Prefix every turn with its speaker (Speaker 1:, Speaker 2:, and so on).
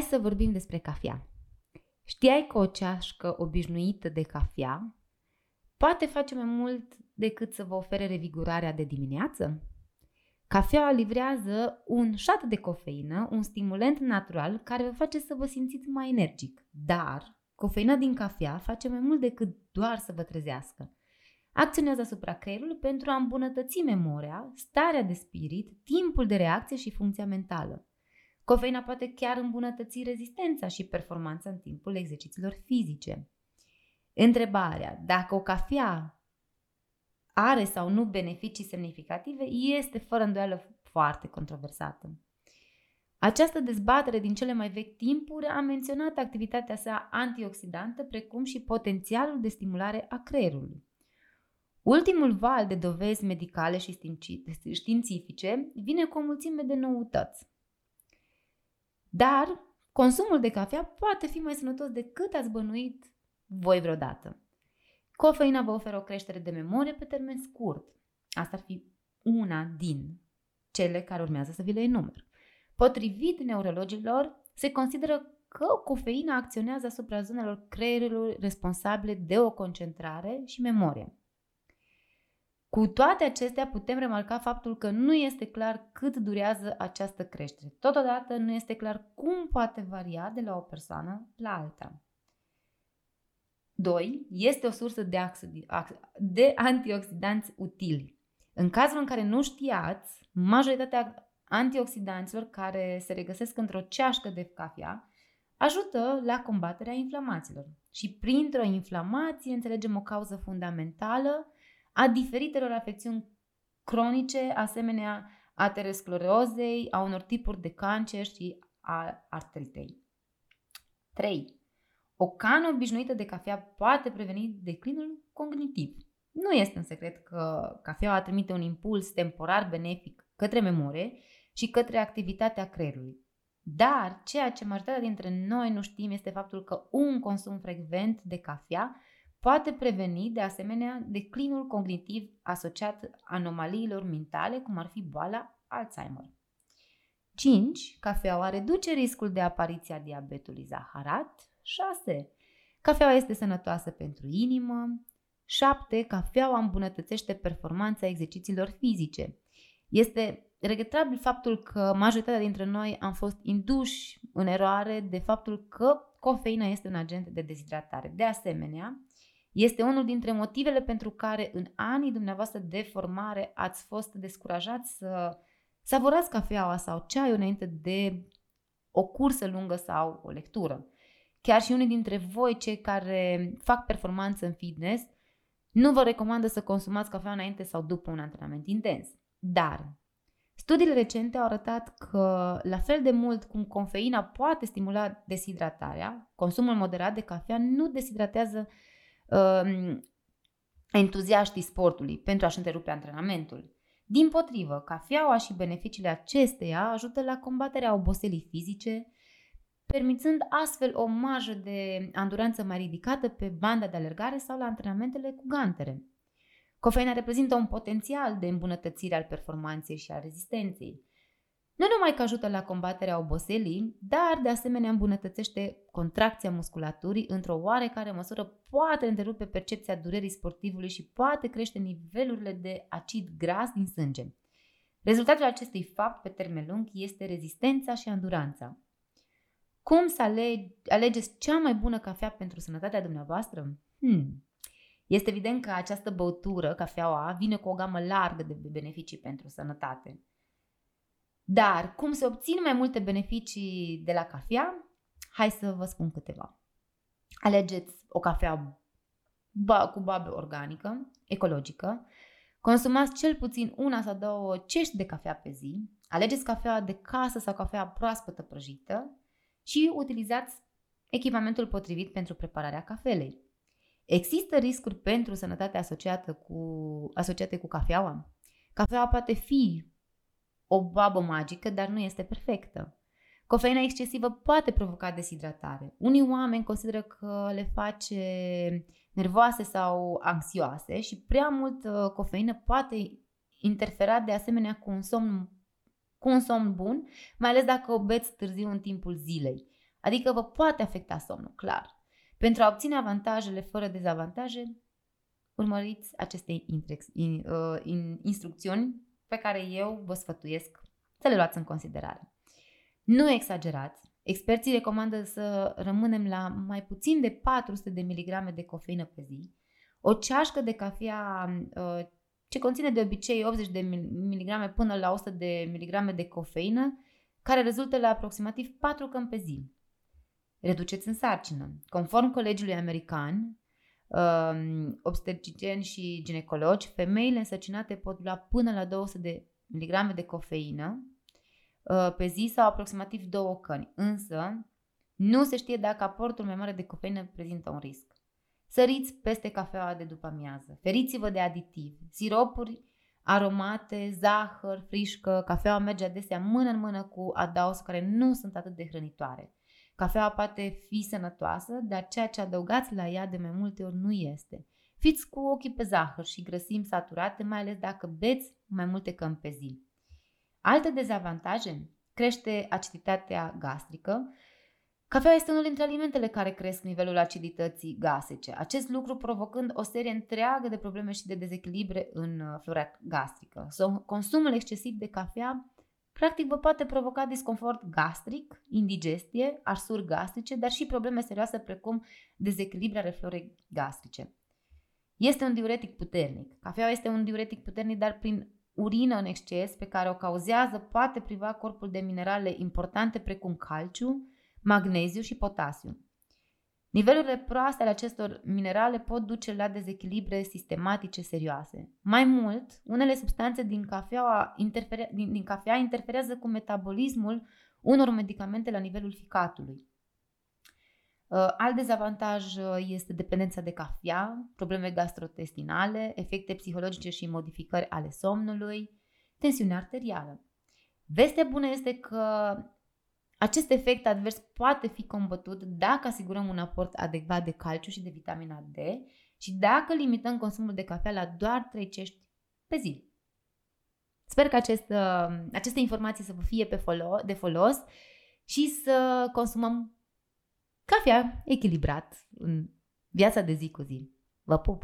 Speaker 1: Hai să vorbim despre cafea. Știai că o ceașcă obișnuită de cafea poate face mai mult decât să vă ofere revigurarea de dimineață? Cafeaua livrează un șat de cofeină, un stimulant natural care vă face să vă simțiți mai energic. Dar cofeina din cafea face mai mult decât doar să vă trezească. Acționează asupra creierului pentru a îmbunătăți memoria, starea de spirit, timpul de reacție și funcția mentală. Cofeina poate chiar îmbunătăți rezistența și performanța în timpul exercițiilor fizice. Întrebarea dacă o cafea are sau nu beneficii semnificative este fără îndoială foarte controversată. Această dezbatere din cele mai vechi timpuri a menționat activitatea sa antioxidantă, precum și potențialul de stimulare a creierului. Ultimul val de dovezi medicale și științifice vine cu o mulțime de noutăți. Dar consumul de cafea poate fi mai sănătos decât ați bănuit voi vreodată. Cofeina vă oferă o creștere de memorie pe termen scurt. Asta ar fi una din cele care urmează să vi le enumer. Potrivit neurologilor, se consideră că cofeina acționează asupra zonelor creierului responsabile de o concentrare și memorie. Cu toate acestea, putem remarca faptul că nu este clar cât durează această creștere. Totodată, nu este clar cum poate varia de la o persoană la alta. 2. Este o sursă de, de antioxidanți utili. În cazul în care nu știați, majoritatea antioxidanților care se regăsesc într-o ceașcă de cafea ajută la combaterea inflamațiilor. Și printr-o inflamație înțelegem o cauză fundamentală a diferitelor afecțiuni cronice, asemenea aterosclerozei, a unor tipuri de cancer și a artritei. 3. O cană obișnuită de cafea poate preveni declinul cognitiv. Nu este un secret că cafeaua trimite un impuls temporar benefic către memorie și către activitatea creierului. Dar ceea ce majoritatea dintre noi nu știm este faptul că un consum frecvent de cafea poate preveni de asemenea declinul cognitiv asociat anomaliilor mentale, cum ar fi boala Alzheimer. 5. Cafeaua reduce riscul de apariția diabetului zaharat. 6. Cafeaua este sănătoasă pentru inimă. 7. Cafeaua îmbunătățește performanța exercițiilor fizice. Este regretabil faptul că majoritatea dintre noi am fost induși în eroare de faptul că cofeina este un agent de dezhidratare. De asemenea, este unul dintre motivele pentru care în anii dumneavoastră de formare ați fost descurajați să savorați cafeaua sau ceaiul înainte de o cursă lungă sau o lectură. Chiar și unii dintre voi, cei care fac performanță în fitness, nu vă recomandă să consumați cafea înainte sau după un antrenament intens. Dar studiile recente au arătat că, la fel de mult cum confeina poate stimula deshidratarea, consumul moderat de cafea nu deshidratează uh, entuziaștii sportului pentru a-și întrerupe antrenamentul. Din potrivă, cafeaua și beneficiile acesteia ajută la combaterea oboselii fizice, permițând astfel o marjă de anduranță mai ridicată pe banda de alergare sau la antrenamentele cu gantere. Cofeina reprezintă un potențial de îmbunătățire al performanței și a rezistenței. Nu numai că ajută la combaterea oboselii, dar de asemenea îmbunătățește contracția musculaturii într-o oarecare măsură, poate întrerupe percepția durerii sportivului și poate crește nivelurile de acid gras din sânge. Rezultatul acestui fapt pe termen lung este rezistența și anduranța. Cum să alege, alegeți cea mai bună cafea pentru sănătatea dumneavoastră? Hmm. Este evident că această băutură, cafeaua, vine cu o gamă largă de beneficii pentru sănătate. Dar cum să obțin mai multe beneficii de la cafea? Hai să vă spun câteva. Alegeți o cafea cu babă organică, ecologică, consumați cel puțin una sau două cești de cafea pe zi, alegeți cafea de casă sau cafea proaspătă prăjită și utilizați echipamentul potrivit pentru prepararea cafelei. Există riscuri pentru sănătatea asociată cu, asociate cu cafeaua? Cafeaua poate fi o babă magică, dar nu este perfectă. Cofeina excesivă poate provoca deshidratare. Unii oameni consideră că le face nervoase sau anxioase și prea mult uh, cofeină poate interfera de asemenea cu un somn, cu un somn bun, mai ales dacă o beți târziu în timpul zilei. Adică vă poate afecta somnul, clar. Pentru a obține avantajele fără dezavantaje, urmăriți aceste uh, instrucțiuni pe care eu vă sfătuiesc să le luați în considerare. Nu exagerați. Experții recomandă să rămânem la mai puțin de 400 de miligrame de cofeină pe zi. O ceașcă de cafea uh, ce conține de obicei 80 de miligrame până la 100 de miligrame de cofeină, care rezultă la aproximativ 4 căm pe zi. Reduceți în sarcină. Conform Colegiului American, um, obstetricieni și ginecologi, femeile însărcinate pot lua până la 200 de miligrame de cofeină uh, pe zi sau aproximativ 2 căni. Însă, nu se știe dacă aportul mai mare de cofeină prezintă un risc. Săriți peste cafeaua de după amiază. Feriți-vă de aditivi, siropuri aromate, zahăr, frișcă. Cafeaua merge adesea mână în mână cu adaos care nu sunt atât de hrănitoare. Cafeaua poate fi sănătoasă, dar ceea ce adăugați la ea de mai multe ori nu este. Fiți cu ochii pe zahăr și grăsimi saturate, mai ales dacă beți mai multe cămi pe zi. Alte dezavantaje? Crește aciditatea gastrică, Cafeaua este unul dintre alimentele care cresc nivelul acidității gasice, acest lucru provocând o serie întreagă de probleme și de dezechilibre în uh, flora gastrică. Consumul excesiv de cafea practic vă poate provoca disconfort gastric, indigestie, arsuri gastrice, dar și probleme serioase precum dezechilibre ale florei gastrice. Este un diuretic puternic. Cafeaua este un diuretic puternic, dar prin urină în exces pe care o cauzează poate priva corpul de minerale importante precum calciu, magneziu și potasiu. Nivelurile proaste ale acestor minerale pot duce la dezechilibre sistematice serioase. Mai mult, unele substanțe din cafea, interfere, din, din cafea interferează cu metabolismul unor medicamente la nivelul ficatului. Uh, alt dezavantaj uh, este dependența de cafea, probleme gastrointestinale, efecte psihologice și modificări ale somnului, tensiune arterială. Vestea bună este că acest efect advers poate fi combătut dacă asigurăm un aport adecvat de calciu și de vitamina D și dacă limităm consumul de cafea la doar 3 cești pe zi. Sper că acest, uh, aceste informații să vă fie pe folos, de folos și să consumăm cafea echilibrat în viața de zi cu zi. Vă pup!